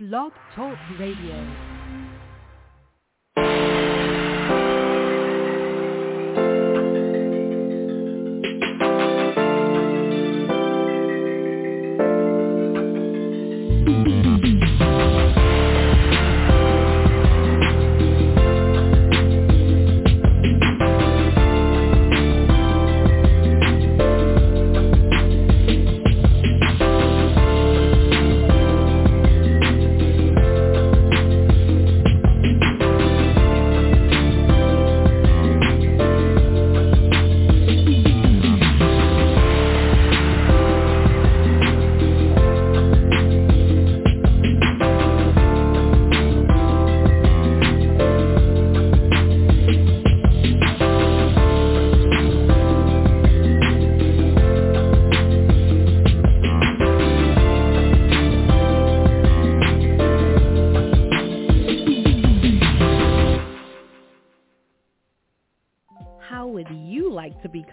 Blog Talk Radio.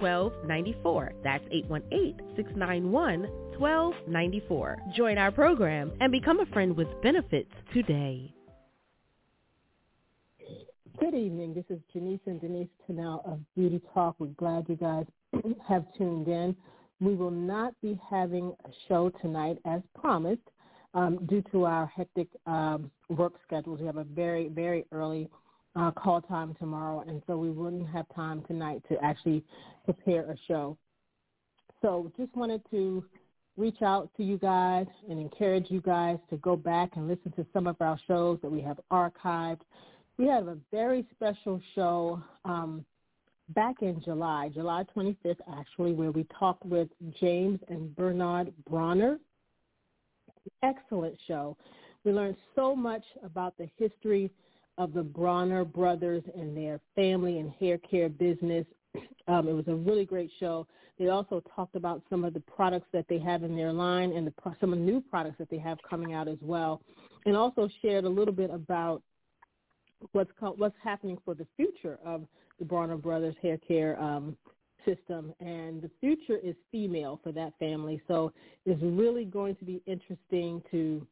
691-1294. That's 818-691-1294. Join our program and become a friend with benefits today. Good evening. This is Janice and Denise Tunnell of Beauty Talk. We're glad you guys have tuned in. We will not be having a show tonight as promised um, due to our hectic um, work schedules. We have a very, very early uh, call time tomorrow, and so we wouldn't have time tonight to actually prepare a show. So just wanted to reach out to you guys and encourage you guys to go back and listen to some of our shows that we have archived. We have a very special show um, back in July, July 25th actually, where we talked with James and Bernard Bronner. Excellent show. We learned so much about the history of the Bronner brothers and their family and hair care business. Um, it was a really great show. They also talked about some of the products that they have in their line and the, some of the new products that they have coming out as well, and also shared a little bit about what's what's happening for the future of the Bronner brothers hair care um, system. And the future is female for that family, so it's really going to be interesting to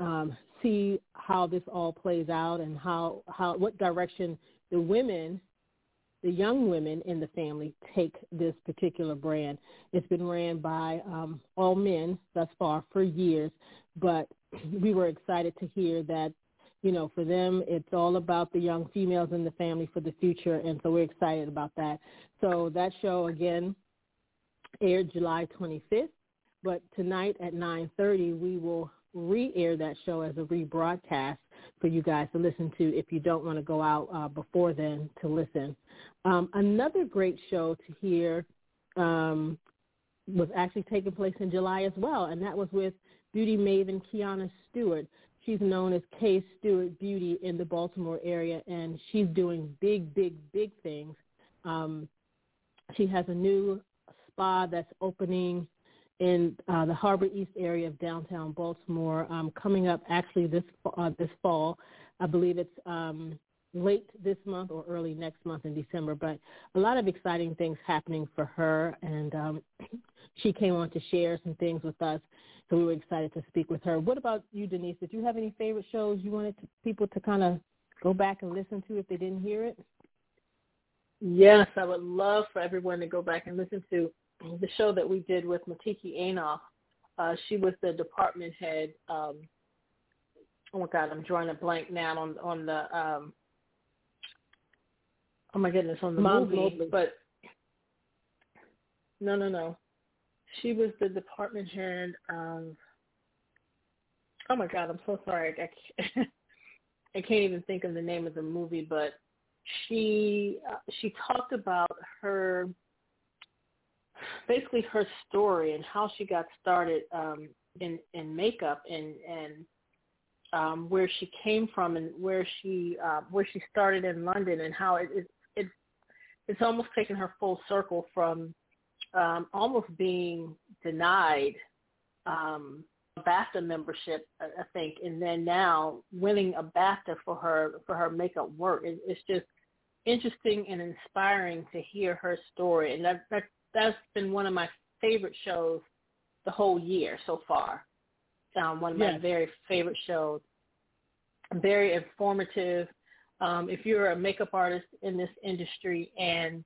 um, see how this all plays out and how, how what direction the women, the young women in the family take this particular brand. It's been ran by um, all men thus far for years, but we were excited to hear that you know, for them, it's all about the young females in the family for the future, and so we're excited about that. So that show again aired July 25th, but tonight at 9:30 we will re-air that show as a rebroadcast for you guys to listen to if you don't want to go out uh, before then to listen. Um, another great show to hear um, was actually taking place in July as well, and that was with beauty maven Kiana Stewart. She's known as K Stewart Beauty in the Baltimore area, and she's doing big, big, big things. Um, she has a new spa that's opening in uh, the Harbor East area of downtown Baltimore um, coming up actually this uh, this fall. I believe it's um, late this month or early next month in December. But a lot of exciting things happening for her, and um, she came on to share some things with us. So we were excited to speak with her. What about you, Denise? Did you have any favorite shows you wanted to, people to kind of go back and listen to if they didn't hear it? Yes, I would love for everyone to go back and listen to the show that we did with Matiki Anoff. Uh, she was the department head. Um, oh my God, I'm drawing a blank now on on the um, Oh my goodness, on the Mom movie, Mobley. but no, no, no. She was the department head of. Oh my God, I'm so sorry. I can't, I can't even think of the name of the movie, but she uh, she talked about her basically her story and how she got started um, in in makeup and and um, where she came from and where she uh, where she started in London and how it, it it it's almost taken her full circle from um, almost being denied um, a BAFTA membership, I think, and then now winning a BAFTA for her for her makeup work. It, it's just interesting and inspiring to hear her story, and that that that's been one of my favorite shows the whole year so far. Um, one of my Yes. very favorite shows. Very informative. Um, if you're a makeup artist in this industry and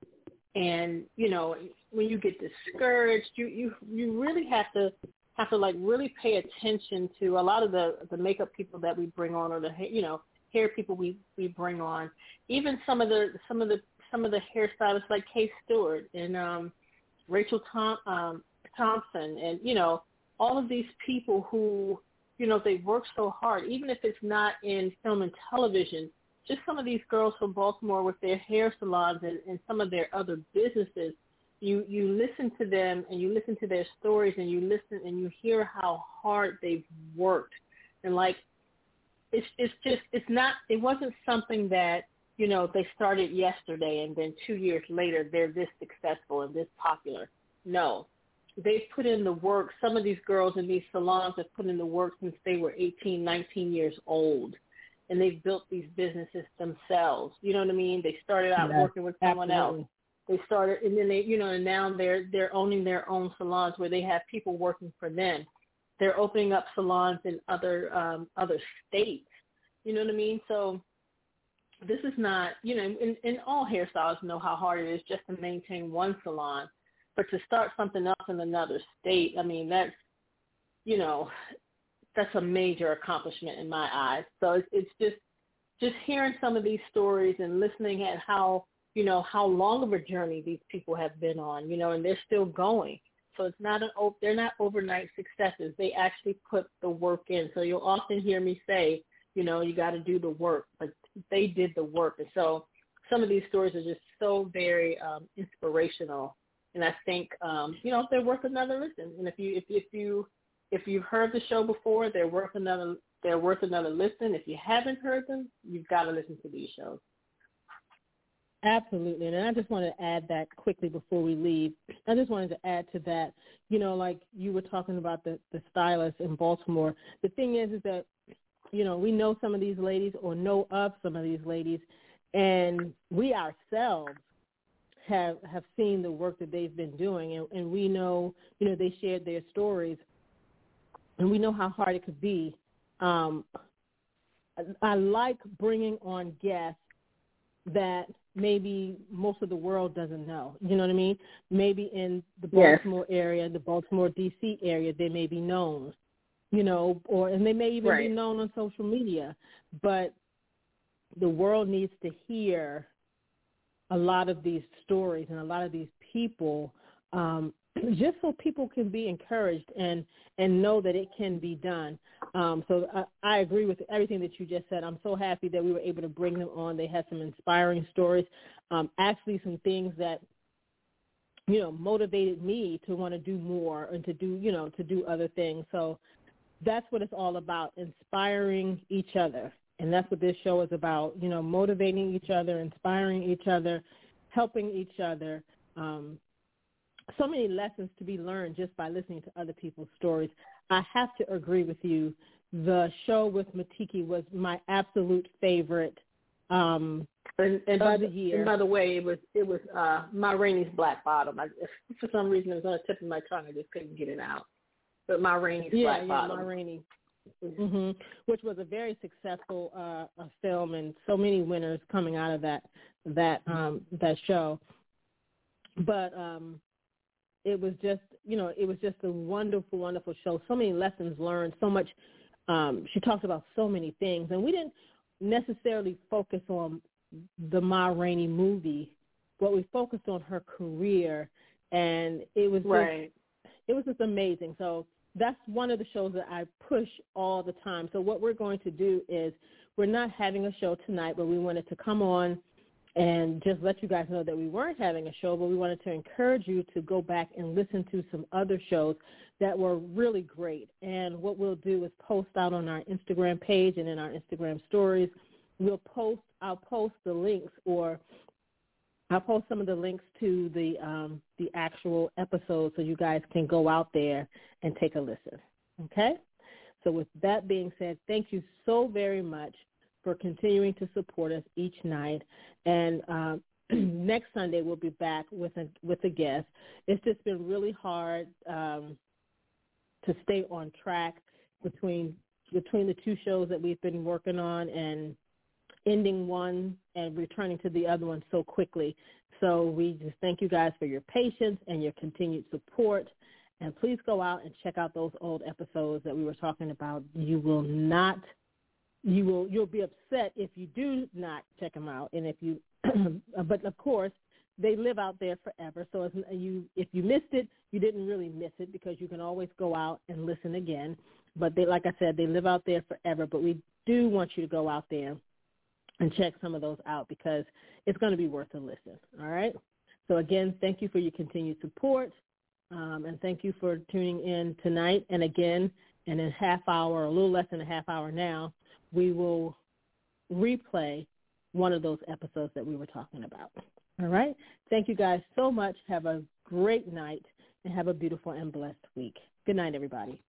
and you know when you get discouraged, you you you really have to have to like really pay attention to a lot of the the makeup people that we bring on or the you know hair people we we bring on. Even some of the some of the some of the hairstylists like Kay Stewart and um Rachel Tom, um, Thompson, and you know all of these people who you know they work so hard, even if it's not in film and television. Just some of these girls from Baltimore with their hair salons and, and some of their other businesses. You you listen to them and you listen to their stories and you listen and you hear how hard they've worked and like it's it's just it's not it wasn't something that you know they started yesterday and then two years later they're this successful and this popular. No. They've put in the work. Some of these girls in these salons have put in the work since they were eighteen nineteen years old. And they've built these businesses themselves. You know what i mean? They started out Yes, working with someone else. Absolutely. they started and then they you know and now they're they're owning their own salons where they have people working for them. They're opening up salons in other um other states. You know what i mean? So this is not you know and, and all hairstylists know how hard it is just to maintain one salon but to start something else in another state i mean that's you know that's a major accomplishment in my eyes. So it's, it's just just hearing some of these stories and listening at how you know how long of a journey these people have been on you know and they're still going. So it's not an they're not overnight successes. They actually put the work in. So you'll often hear me say you know you got to do the work but they did the work and so some of these stories are just so very um inspirational and i think um you know they're worth another listen and if you if, if you if you've heard the show before they're worth another they're worth another listen if you haven't heard them you've got to listen to these shows Absolutely. And I just want to add that quickly before we leave. I just wanted to add to that, you know, like you were talking about the, the stylist in Baltimore. The thing is, is that, you know, we know some of these ladies or know of some of these ladies, and we ourselves have have seen the work that they've been doing, and, and we know, you know, they shared their stories, and we know how hard it could be. Um, I, I like bringing on guests that maybe most of the world doesn't know. You know what I mean? Maybe in the Yes. Baltimore area, the Baltimore DC area, they may be known. You know, or and they may even be known on social media. But the world needs to hear a lot of these stories and a lot of these people um, just so people can be encouraged and and know that it can be done. Um, so I, I agree with everything that you just said. I'm so happy that we were able to bring them on. They had some inspiring stories, um, actually some things that you know motivated me to want to do more and to do you know to do other things. So that's what it's all about, inspiring each other. And that's what this show is about, you know, motivating each other, inspiring each other, helping each other. Um, so many lessons to be learned just by listening to other people's stories. I have to agree with you. The show with Matiki was my absolute favorite. Um, And, and Of by the year. and by the way, it was it was uh Ma Rainey's Black Bottom. I, for some reason, it was on the tip of my tongue. I just couldn't get it out. But Ma Rainey's yeah, Black yeah, Bottom. Ma Rainey. hmm which was a very successful uh, a film, and so many winners coming out of that that um, that show. But um, it was just you know it was just a wonderful, wonderful show. So many lessons learned. So much. Um, she talked about so many things, and we didn't necessarily focus on the Ma Rainey movie, but we focused on her career, and it was just, right. it was just amazing. So that's one of the shows that I push all the time. So what we're going to do is we're not having a show tonight, but we wanted to come on and just let you guys know that we weren't having a show, but we wanted to encourage you to go back and listen to some other shows that were really great. And what we'll do is post out on our Instagram page and in our Instagram stories. We'll post, I'll post the links or I'll post some of the links to the um, the actual episodes so you guys can go out there and take a listen. Okay? So with that being said, thank you so very much for continuing to support us each night. And um, next Sunday we'll be back with a with a guest. It's just been really hard um, to stay on track between between the two shows that we've been working on and ending one and returning to the other one so quickly. So we just thank you guys for your patience and your continued support. And please go out and check out those old episodes that we were talking about. You will not, you will, you'll be upset if you do not check them out. And if you, but of course, they live out there forever. So if you, if you missed it, you didn't really miss it because you can always go out and listen again. But they, like I said, they live out there forever. But we do want you to go out there and check some of those out because it's going to be worth a listen. All right. So again, thank you for your continued support, um, and thank you for tuning in tonight. And again, in a half hour, a little less than a half hour now, we will replay one of those episodes that we were talking about. All right. Thank you guys so much. Have a great night and have a beautiful and blessed week. Good night, everybody.